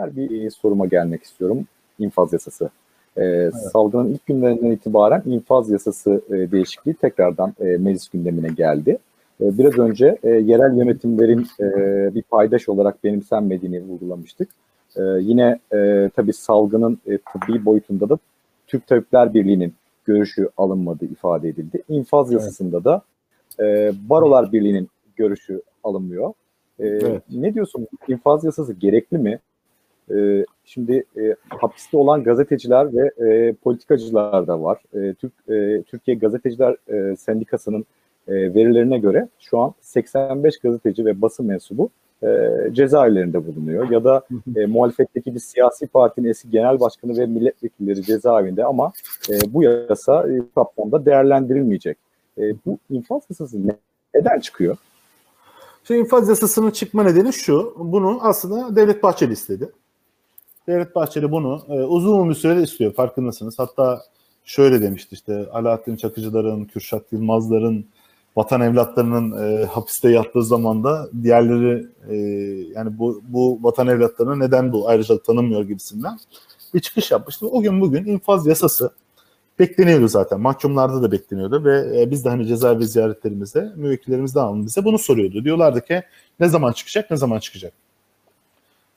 diğer bir e, soruma gelmek istiyorum. İnfaz yasası. Ee, evet. Salgının ilk günlerinden itibaren infaz yasası e, değişikliği tekrardan e, meclis gündemine geldi. E, biraz önce e, yerel yönetimlerin e, bir paydaş olarak benimsenmediğini vurgulamıştık. E, yine e, tabii salgının e, tıbbi boyutunda da Türk Tabipler Birliği'nin görüşü alınmadığı ifade edildi. İnfaz yasasında evet. da e, Barolar Birliği'nin görüşü alınmıyor. E, evet. Ne diyorsun? İnfaz yasası gerekli mi? E, şimdi e, hapiste olan gazeteciler ve e, politikacılar da var. E, Türk e, Türkiye Gazeteciler e, Sendikası'nın e, verilerine göre şu an 85 gazeteci ve basın mensubu e, cezaevlerinde bulunuyor. Ya da e, muhalefetteki bir siyasi partinin eski genel başkanı ve milletvekilleri cezaevinde ama e, bu yasa e, kapsamda değerlendirilmeyecek. E, bu infaz yasası ne, neden çıkıyor? Şimdi infaz yasasının çıkma nedeni şu. Bunu aslında Devlet Bahçeli istedi. Devlet Bahçeli bunu e, uzun bir süre istiyor farkındasınız. Hatta şöyle demişti işte Alaaddin Çakıcıların, Kürşat Yılmazların, vatan evlatlarının e, hapiste yattığı zaman da diğerleri e, yani bu, bu vatan evlatlarına neden bu ayrıcalık tanınmıyor gibisinden bir çıkış yapmıştı. O gün bugün infaz yasası bekleniyordu zaten. Mahkumlarda da bekleniyordu ve e, biz de hani cezaevi ziyaretlerimizde müvekkillerimiz de bize bunu soruyordu. Diyorlardı ki ne zaman çıkacak, ne zaman çıkacak?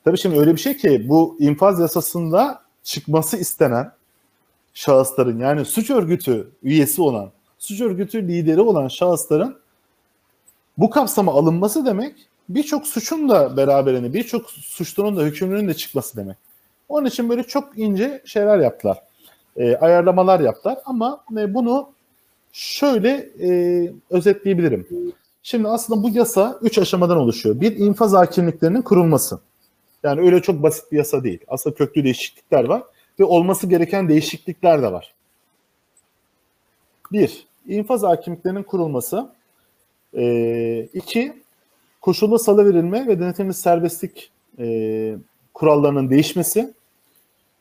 Tabii şimdi öyle bir şey ki bu infaz yasasında çıkması istenen şahısların yani suç örgütü üyesi olan, suç örgütü lideri olan şahısların bu kapsama alınması demek birçok suçun da beraberinde birçok suçlunun da hükümlünün de çıkması demek. Onun için böyle çok ince şeyler yaptılar. E, ayarlamalar yaptılar ama e, bunu şöyle e, özetleyebilirim. Şimdi aslında bu yasa üç aşamadan oluşuyor. Bir infaz hakimliklerinin kurulması. Yani öyle çok basit bir yasa değil. Aslında köklü değişiklikler var ve olması gereken değişiklikler de var. Bir, infaz hakimliklerinin kurulması. E, iki, koşullu salı verilme ve denetimli serbestlik e, kurallarının değişmesi.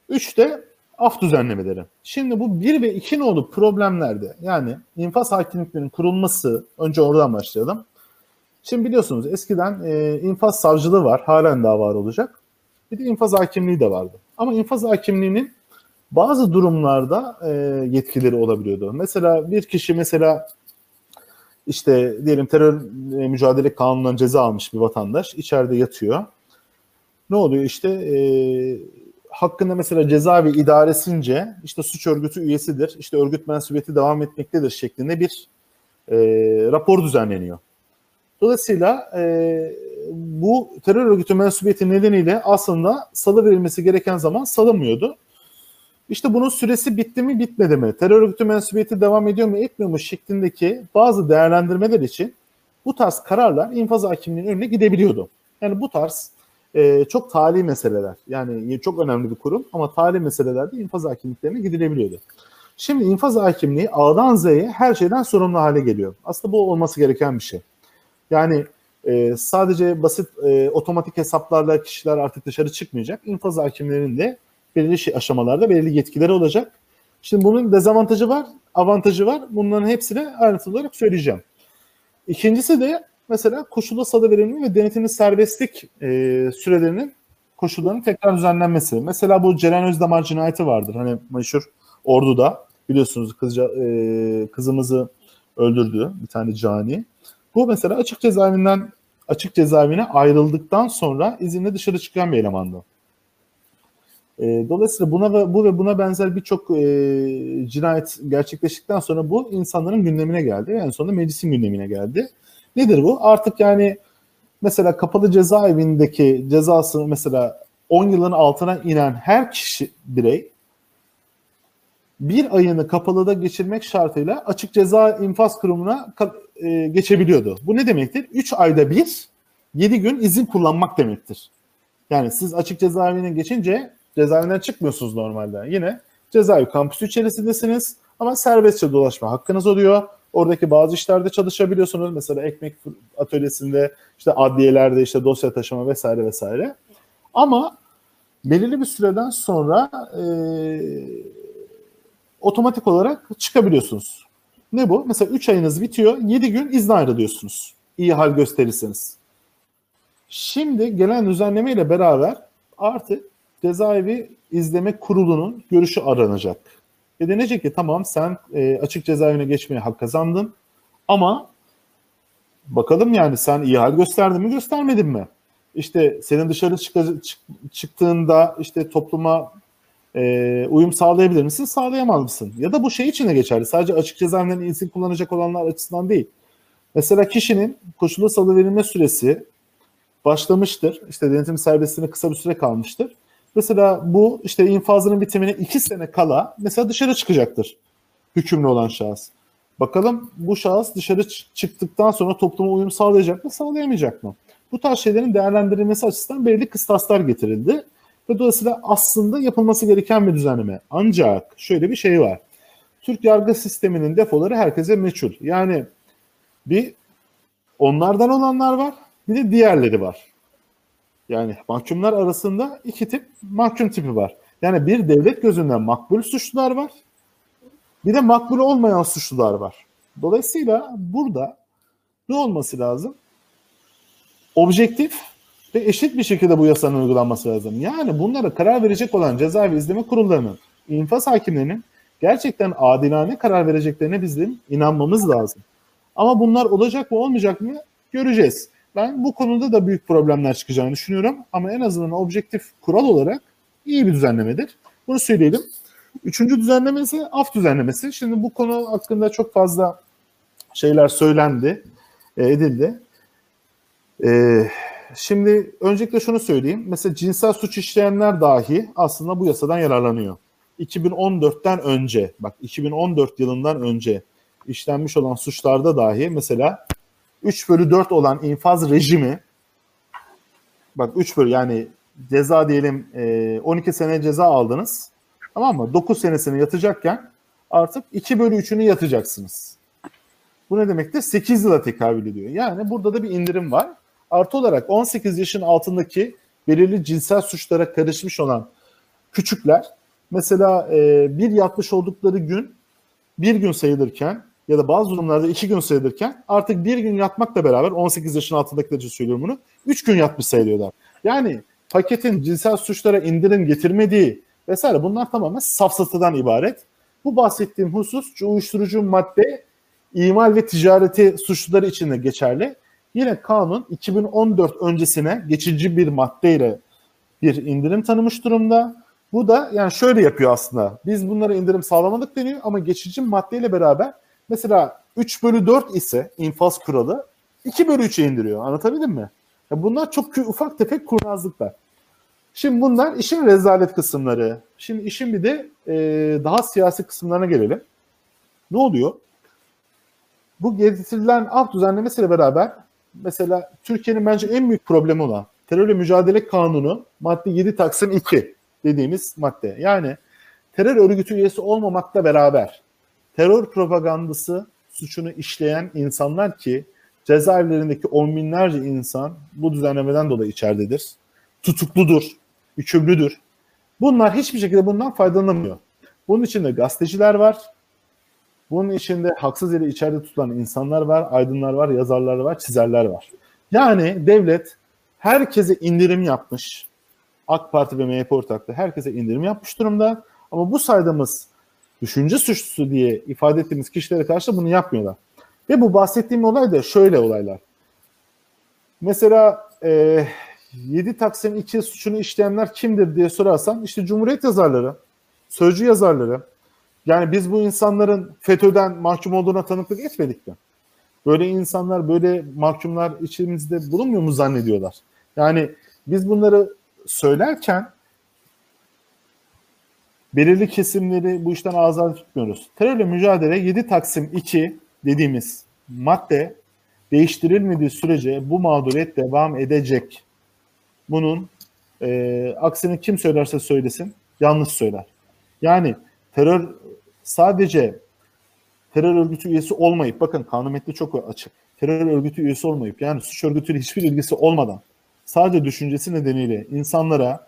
Üç de af düzenlemeleri. Şimdi bu bir ve iki nolu problemlerde yani infaz hakimliklerinin kurulması, önce oradan başlayalım. Şimdi biliyorsunuz eskiden e, infaz savcılığı var, halen daha var olacak. Bir de infaz hakimliği de vardı. Ama infaz hakimliğinin bazı durumlarda e, yetkileri olabiliyordu. Mesela bir kişi mesela işte diyelim terör e, mücadele kanunundan ceza almış bir vatandaş içeride yatıyor. Ne oluyor işte e, hakkında mesela cezaevi idaresince işte suç örgütü üyesidir, işte örgüt mensubiyeti devam etmektedir şeklinde bir e, rapor düzenleniyor. Dolayısıyla e, bu terör örgütü mensubiyeti nedeniyle aslında salı verilmesi gereken zaman salınmıyordu. İşte bunun süresi bitti mi bitmedi mi? Terör örgütü mensubiyeti devam ediyor mu etmiyor mu şeklindeki bazı değerlendirmeler için bu tarz kararlar infaz hakimliğinin önüne gidebiliyordu. Yani bu tarz e, çok tali meseleler yani çok önemli bir kurum ama tali meselelerde infaz hakimliklerine gidilebiliyordu. Şimdi infaz hakimliği A'dan Z'ye her şeyden sorumlu hale geliyor. Aslında bu olması gereken bir şey. Yani e, sadece basit e, otomatik hesaplarla kişiler artık dışarı çıkmayacak. İnfaz hakimlerinin de belirli şey, aşamalarda belirli yetkileri olacak. Şimdi bunun dezavantajı var, avantajı var. Bunların hepsini ayrıntılı olarak söyleyeceğim. İkincisi de mesela koşulda salı verilme ve denetimli serbestlik e, sürelerinin koşullarının tekrar düzenlenmesi. Mesela bu Ceren Özdamar cinayeti vardır. Hani meşhur Ordu'da biliyorsunuz kızca, e, kızımızı öldürdü bir tane cani. Bu mesela açık cezaevinden açık cezaevine ayrıldıktan sonra izinle dışarı çıkan bir elemandı. E, dolayısıyla buna ve bu ve buna benzer birçok e, cinayet gerçekleştikten sonra bu insanların gündemine geldi. En sonunda meclisin gündemine geldi. Nedir bu? Artık yani mesela kapalı cezaevindeki cezası mesela 10 yılın altına inen her kişi birey bir ayını kapalıda geçirmek şartıyla açık ceza infaz kurumuna e, geçebiliyordu. Bu ne demektir? 3 ayda bir 7 gün izin kullanmak demektir. Yani siz açık cezaevine geçince cezaevinden çıkmıyorsunuz normalde. Yine cezaevi kampüsü içerisindesiniz ama serbestçe dolaşma hakkınız oluyor. Oradaki bazı işlerde çalışabiliyorsunuz. Mesela ekmek atölyesinde, işte adliyelerde işte dosya taşıma vesaire vesaire. Ama belirli bir süreden sonra e, otomatik olarak çıkabiliyorsunuz. Ne bu? Mesela 3 ayınız bitiyor, 7 gün izne ayrılıyorsunuz. İyi hal gösterirseniz. Şimdi gelen düzenleme ile beraber artık cezaevi izleme kurulunun görüşü aranacak. Ve denecek ki tamam sen e, açık cezaevine geçmeye hak kazandın ama bakalım yani sen iyi hal gösterdin mi göstermedin mi? İşte senin dışarı çık- çık- çıktığında işte topluma e, uyum sağlayabilir misin? Sağlayamaz mısın? Ya da bu şey için de geçerli. Sadece açık cezaevinden izin kullanacak olanlar açısından değil. Mesela kişinin koşullu salı verilme süresi başlamıştır. İşte denetim serbestliğine kısa bir süre kalmıştır. Mesela bu işte infazının bitimine iki sene kala mesela dışarı çıkacaktır hükümlü olan şahıs. Bakalım bu şahıs dışarı çıktıktan sonra topluma uyum sağlayacak mı, sağlayamayacak mı? Bu tarz şeylerin değerlendirilmesi açısından belirli kıstaslar getirildi. Ve dolayısıyla aslında yapılması gereken bir düzenleme. Ancak şöyle bir şey var. Türk yargı sisteminin defoları herkese meçhul. Yani bir onlardan olanlar var, bir de diğerleri var. Yani mahkumlar arasında iki tip mahkum tipi var. Yani bir devlet gözünden makbul suçlular var. Bir de makbul olmayan suçlular var. Dolayısıyla burada ne olması lazım? Objektif ve eşit bir şekilde bu yasanın uygulanması lazım. Yani bunlara karar verecek olan cezaevi izleme kurullarının, infaz hakimlerinin gerçekten adilane karar vereceklerine bizim inanmamız lazım. Ama bunlar olacak mı olmayacak mı göreceğiz. Ben bu konuda da büyük problemler çıkacağını düşünüyorum. Ama en azından objektif kural olarak iyi bir düzenlemedir. Bunu söyleyelim. Üçüncü düzenleme ise af düzenlemesi. Şimdi bu konu hakkında çok fazla şeyler söylendi, e, edildi. E, şimdi öncelikle şunu söyleyeyim. Mesela cinsel suç işleyenler dahi aslında bu yasadan yararlanıyor. 2014'ten önce, bak 2014 yılından önce işlenmiş olan suçlarda dahi mesela 3 bölü 4 olan infaz rejimi bak 3 bölü yani ceza diyelim e, 12 sene ceza aldınız tamam mı? 9 senesini yatacakken artık 2 bölü 3'ünü yatacaksınız. Bu ne demektir? 8 yıla tekabül ediyor. Yani burada da bir indirim var. Artı olarak 18 yaşın altındaki belirli cinsel suçlara karışmış olan küçükler mesela e, bir yatmış oldukları gün bir gün sayılırken ya da bazı durumlarda iki gün sayılırken artık bir gün yatmakla beraber 18 yaşın altındakiler için söylüyorum bunu. Üç gün yatmış sayılıyorlar. Yani paketin cinsel suçlara indirim getirmediği vesaire bunlar tamamen safsatadan ibaret. Bu bahsettiğim husus uyuşturucu madde imal ve ticareti suçluları için de geçerli. Yine kanun 2014 öncesine geçici bir maddeyle bir indirim tanımış durumda. Bu da yani şöyle yapıyor aslında. Biz bunlara indirim sağlamadık deniyor ama geçici maddeyle beraber mesela 3 bölü 4 ise infaz kuralı 2 bölü 3'e indiriyor. Anlatabildim mi? Ya bunlar çok ufak tefek kurnazlıklar. Şimdi bunlar işin rezalet kısımları. Şimdi işin bir de e, daha siyasi kısımlarına gelelim. Ne oluyor? Bu getirilen af düzenlemesiyle beraber mesela Türkiye'nin bence en büyük problemi olan terörle mücadele kanunu madde 7 Taksim 2 dediğimiz madde. Yani terör örgütü üyesi olmamakla beraber terör propagandası suçunu işleyen insanlar ki cezaevlerindeki on binlerce insan bu düzenlemeden dolayı içeridedir. Tutukludur, hükümlüdür. Bunlar hiçbir şekilde bundan faydalanamıyor. Bunun içinde gazeteciler var. Bunun içinde haksız yere içeride tutulan insanlar var, aydınlar var, yazarlar var, çizerler var. Yani devlet herkese indirim yapmış. AK Parti ve MHP ortaklığı herkese indirim yapmış durumda. Ama bu saydığımız düşünce suçlusu diye ifade ettiğimiz kişilere karşı bunu yapmıyorlar. Ve bu bahsettiğim olay da şöyle olaylar. Mesela e, 7 Taksim 2 suçunu işleyenler kimdir diye sorarsan işte Cumhuriyet yazarları, sözcü yazarları. Yani biz bu insanların FETÖ'den mahkum olduğuna tanıklık etmedik mi? Böyle insanlar, böyle mahkumlar içimizde bulunmuyor mu zannediyorlar? Yani biz bunları söylerken belirli kesimleri bu işten azade tutmuyoruz. Terörle mücadele 7 Taksim 2 dediğimiz madde değiştirilmediği sürece bu mağduriyet devam edecek. Bunun e, aksini kim söylerse söylesin yanlış söyler. Yani terör sadece terör örgütü üyesi olmayıp bakın kanun metni çok açık. Terör örgütü üyesi olmayıp yani suç örgütüyle hiçbir ilgisi olmadan sadece düşüncesi nedeniyle insanlara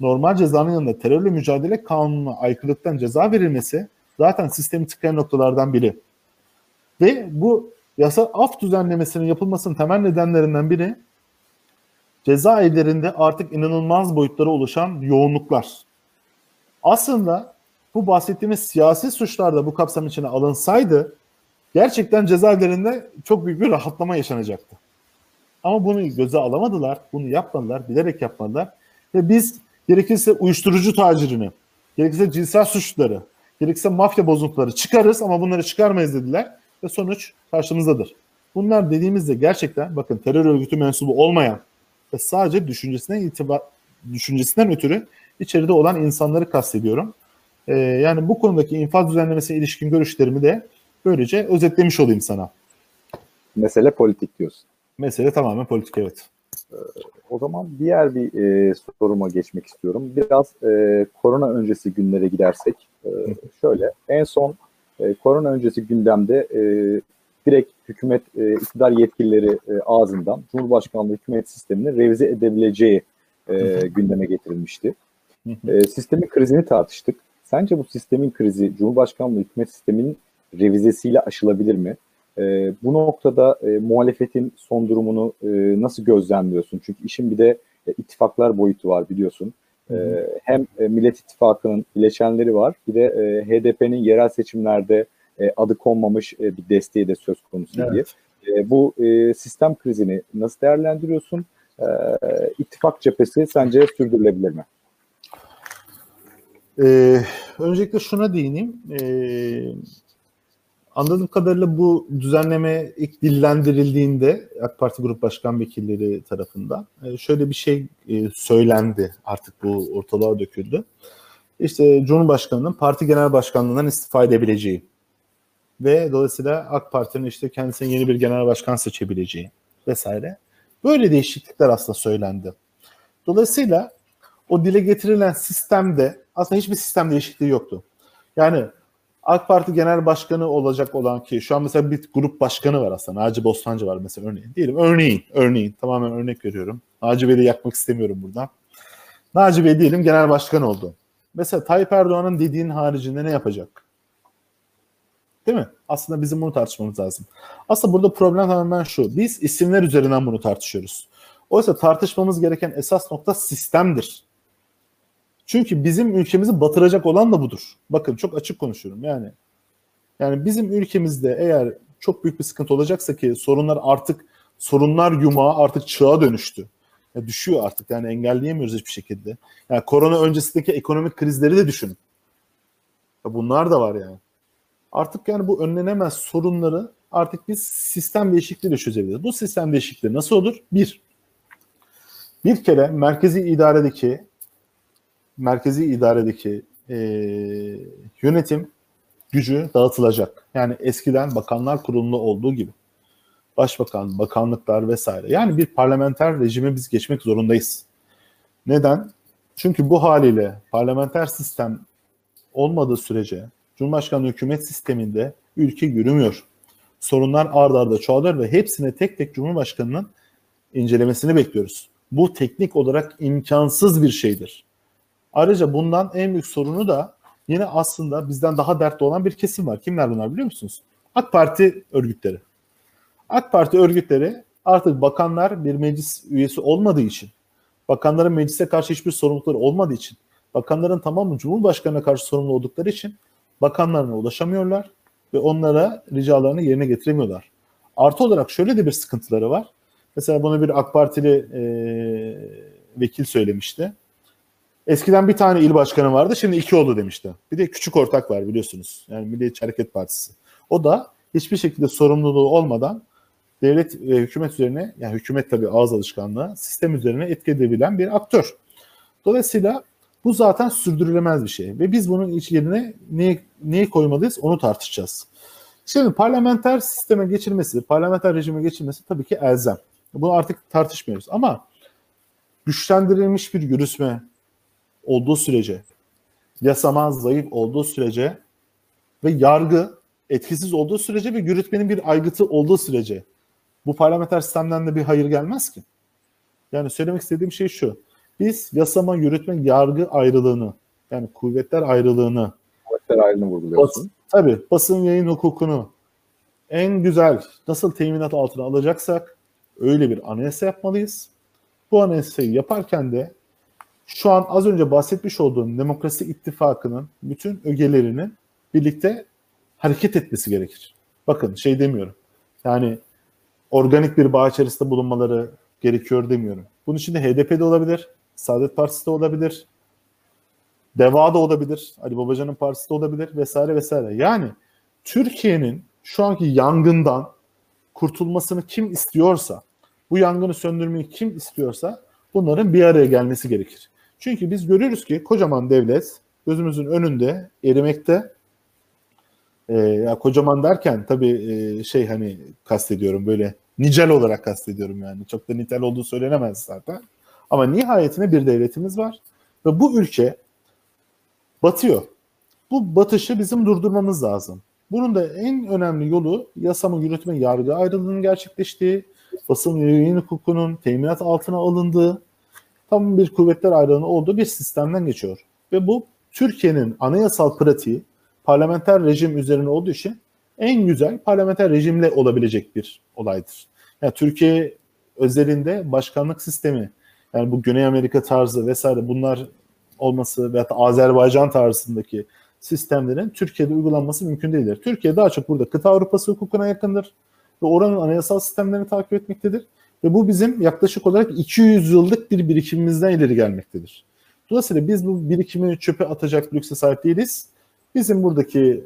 normal cezanın yanında terörle mücadele kanununa aykırılıktan ceza verilmesi zaten sistemi tıkayan noktalardan biri. Ve bu yasa af düzenlemesinin yapılmasının temel nedenlerinden biri cezaevlerinde artık inanılmaz boyutlara ulaşan yoğunluklar. Aslında bu bahsettiğimiz siyasi suçlar da bu kapsam içine alınsaydı gerçekten cezaevlerinde çok büyük bir rahatlama yaşanacaktı. Ama bunu göze alamadılar, bunu yapmadılar, bilerek yapmadılar. Ve biz gerekirse uyuşturucu tacirini, gerekirse cinsel suçları, gerekirse mafya bozuntuları çıkarız ama bunları çıkarmayız dediler. Ve sonuç karşımızdadır. Bunlar dediğimizde gerçekten bakın terör örgütü mensubu olmayan ve sadece düşüncesinden itibar düşüncesinden ötürü içeride olan insanları kastediyorum. Ee, yani bu konudaki infaz düzenlemesine ilişkin görüşlerimi de böylece özetlemiş olayım sana. Mesele politik diyorsun. Mesele tamamen politik evet. O zaman diğer bir e, soruma geçmek istiyorum. Biraz e, korona öncesi günlere gidersek e, şöyle en son e, korona öncesi gündemde e, direkt hükümet e, iktidar yetkilileri e, ağzından Cumhurbaşkanlığı hükümet sistemini revize edebileceği e, gündeme getirilmişti. E, sistemin krizini tartıştık. Sence bu sistemin krizi Cumhurbaşkanlığı hükümet sisteminin revizesiyle aşılabilir mi? E, bu noktada e, muhalefetin son durumunu e, nasıl gözlemliyorsun? Çünkü işin bir de e, ittifaklar boyutu var biliyorsun. E, hem e, Millet İttifakı'nın bileşenleri var, bir de e, HDP'nin yerel seçimlerde e, adı konmamış e, bir desteği de söz konusu evet. diye. E, bu e, sistem krizini nasıl değerlendiriyorsun? E, ittifak cephesi sence sürdürülebilir mi? Ee, öncelikle şuna değineyim. Ee, anladığım kadarıyla bu düzenleme ilk dillendirildiğinde AK Parti Grup Başkan Vekilleri tarafından e, şöyle bir şey e, söylendi. Artık bu ortalığa döküldü. İşte Cumhurbaşkanı'nın parti genel başkanlığından istifa edebileceği ve dolayısıyla AK Parti'nin işte kendisine yeni bir genel başkan seçebileceği vesaire. Böyle değişiklikler aslında söylendi. Dolayısıyla o dile getirilen sistemde aslında hiçbir sistem değişikliği yoktu. Yani AK Parti Genel Başkanı olacak olan ki şu an mesela bir grup başkanı var aslında. Naci Bostancı var mesela örneğin. Diyelim örneğin, örneğin tamamen örnek veriyorum. Naci Bey'i yakmak istemiyorum burada. Naci Bey diyelim genel başkan oldu. Mesela Tayyip Erdoğan'ın dediğin haricinde ne yapacak? Değil mi? Aslında bizim bunu tartışmamız lazım. Aslında burada problem tamamen şu. Biz isimler üzerinden bunu tartışıyoruz. Oysa tartışmamız gereken esas nokta sistemdir. Çünkü bizim ülkemizi batıracak olan da budur. Bakın çok açık konuşuyorum yani. Yani bizim ülkemizde eğer çok büyük bir sıkıntı olacaksa ki sorunlar artık sorunlar yumağı artık çığa dönüştü. Ya düşüyor artık yani engelleyemiyoruz hiçbir şekilde. Yani korona öncesindeki ekonomik krizleri de düşünün. Ya bunlar da var yani. Artık yani bu önlenemez sorunları artık biz sistem değişikliğiyle çözebiliriz. Bu sistem değişikliği nasıl olur? Bir, bir kere merkezi idaredeki merkezi idaredeki e, yönetim gücü dağıtılacak. Yani eskiden bakanlar kurulunda olduğu gibi. Başbakan, bakanlıklar vesaire. Yani bir parlamenter rejime biz geçmek zorundayız. Neden? Çünkü bu haliyle parlamenter sistem olmadığı sürece Cumhurbaşkanlığı hükümet sisteminde ülke yürümüyor. Sorunlar ard arda çoğalır ve hepsine tek tek Cumhurbaşkanı'nın incelemesini bekliyoruz. Bu teknik olarak imkansız bir şeydir. Ayrıca bundan en büyük sorunu da yine aslında bizden daha dertli olan bir kesim var. Kimler bunlar biliyor musunuz? AK Parti örgütleri. AK Parti örgütleri artık bakanlar bir meclis üyesi olmadığı için, bakanların meclise karşı hiçbir sorumlulukları olmadığı için, bakanların tamamı Cumhurbaşkanı'na karşı sorumlu oldukları için bakanlarına ulaşamıyorlar ve onlara ricalarını yerine getiremiyorlar. Artı olarak şöyle de bir sıkıntıları var. Mesela bunu bir AK Partili e, vekil söylemişti. Eskiden bir tane il başkanı vardı, şimdi iki oldu demişti. Bir de küçük ortak var biliyorsunuz. Yani Milliyetçi Hareket Partisi. O da hiçbir şekilde sorumluluğu olmadan devlet ve hükümet üzerine, yani hükümet tabii ağız alışkanlığı, sistem üzerine etki edebilen bir aktör. Dolayısıyla bu zaten sürdürülemez bir şey. Ve biz bunun yerine neyi, neyi koymalıyız onu tartışacağız. Şimdi parlamenter sisteme geçirmesi, parlamenter rejime geçirmesi tabii ki elzem. Bunu artık tartışmıyoruz. Ama güçlendirilmiş bir yürütme, olduğu sürece, yasama zayıf olduğu sürece ve yargı etkisiz olduğu sürece ve yürütmenin bir aygıtı olduğu sürece bu parlamenter sistemden de bir hayır gelmez ki. Yani söylemek istediğim şey şu. Biz yasama, yürütme, yargı ayrılığını yani kuvvetler ayrılığını kuvvetler ayrılığını vurguluyorsun. Bas, tabii basın yayın hukukunu en güzel nasıl teminat altına alacaksak öyle bir anayasa yapmalıyız. bu anayasayı yaparken de şu an az önce bahsetmiş olduğum Demokrasi İttifakı'nın bütün ögelerinin birlikte hareket etmesi gerekir. Bakın şey demiyorum. Yani organik bir bağ içerisinde bulunmaları gerekiyor demiyorum. Bunun içinde HDP de olabilir, Saadet Partisi de olabilir, Deva da olabilir, Ali Babacan'ın partisi de olabilir vesaire vesaire. Yani Türkiye'nin şu anki yangından kurtulmasını kim istiyorsa, bu yangını söndürmeyi kim istiyorsa bunların bir araya gelmesi gerekir. Çünkü biz görüyoruz ki kocaman devlet gözümüzün önünde erimekte. Ee, ya kocaman derken tabii e, şey hani kastediyorum böyle nicel olarak kastediyorum yani. Çok da nitel olduğu söylenemez zaten. Ama nihayetinde bir devletimiz var ve bu ülke batıyor. Bu batışı bizim durdurmamız lazım. Bunun da en önemli yolu yasama, yürütme, yargı ayrılığının gerçekleştiği, basın yayın hukukunun teminat altına alındığı, tam bir kuvvetler ayrılığının olduğu bir sistemden geçiyor. Ve bu Türkiye'nin anayasal pratiği parlamenter rejim üzerine olduğu için en güzel parlamenter rejimle olabilecek bir olaydır. Yani Türkiye özelinde başkanlık sistemi, yani bu Güney Amerika tarzı vesaire bunlar olması veya Azerbaycan tarzındaki sistemlerin Türkiye'de uygulanması mümkün değildir. Türkiye daha çok burada kıta Avrupası hukukuna yakındır ve oranın anayasal sistemlerini takip etmektedir. Ve bu bizim yaklaşık olarak 200 yıllık bir birikimimizden ileri gelmektedir. Dolayısıyla biz bu birikimi çöpe atacak lükse sahip değiliz. Bizim buradaki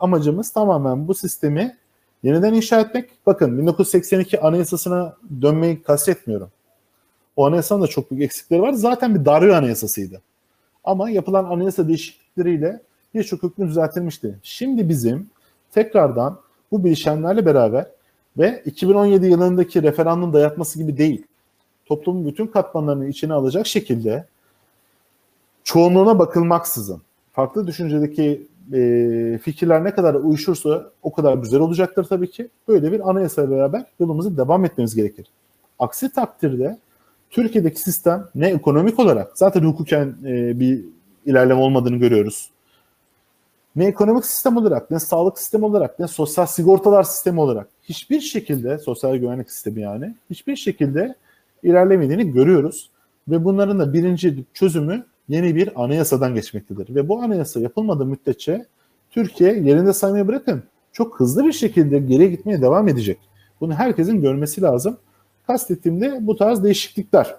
amacımız tamamen bu sistemi yeniden inşa etmek. Bakın 1982 anayasasına dönmeyi kastetmiyorum. O anayasanın da çok büyük eksikleri var. Zaten bir darbe anayasasıydı. Ama yapılan anayasa değişiklikleriyle birçok hükmü düzeltilmişti. Şimdi bizim tekrardan bu bileşenlerle beraber ve 2017 yılındaki referandum dayatması gibi değil, toplumun bütün katmanlarını içine alacak şekilde çoğunluğuna bakılmaksızın, farklı düşüncedeki e, fikirler ne kadar uyuşursa o kadar güzel olacaktır tabii ki. Böyle bir anayasayla beraber yolumuzu devam etmemiz gerekir. Aksi takdirde Türkiye'deki sistem ne ekonomik olarak zaten hukuken e, bir ilerleme olmadığını görüyoruz. Ne ekonomik sistem olarak, ne sağlık sistemi olarak, ne sosyal sigortalar sistemi olarak hiçbir şekilde sosyal güvenlik sistemi yani hiçbir şekilde ilerlemediğini görüyoruz. Ve bunların da birinci çözümü yeni bir anayasadan geçmektedir. Ve bu anayasa yapılmadığı müddetçe Türkiye yerinde saymayı bırakın çok hızlı bir şekilde geriye gitmeye devam edecek. Bunu herkesin görmesi lazım. Kastettiğimde bu tarz değişiklikler.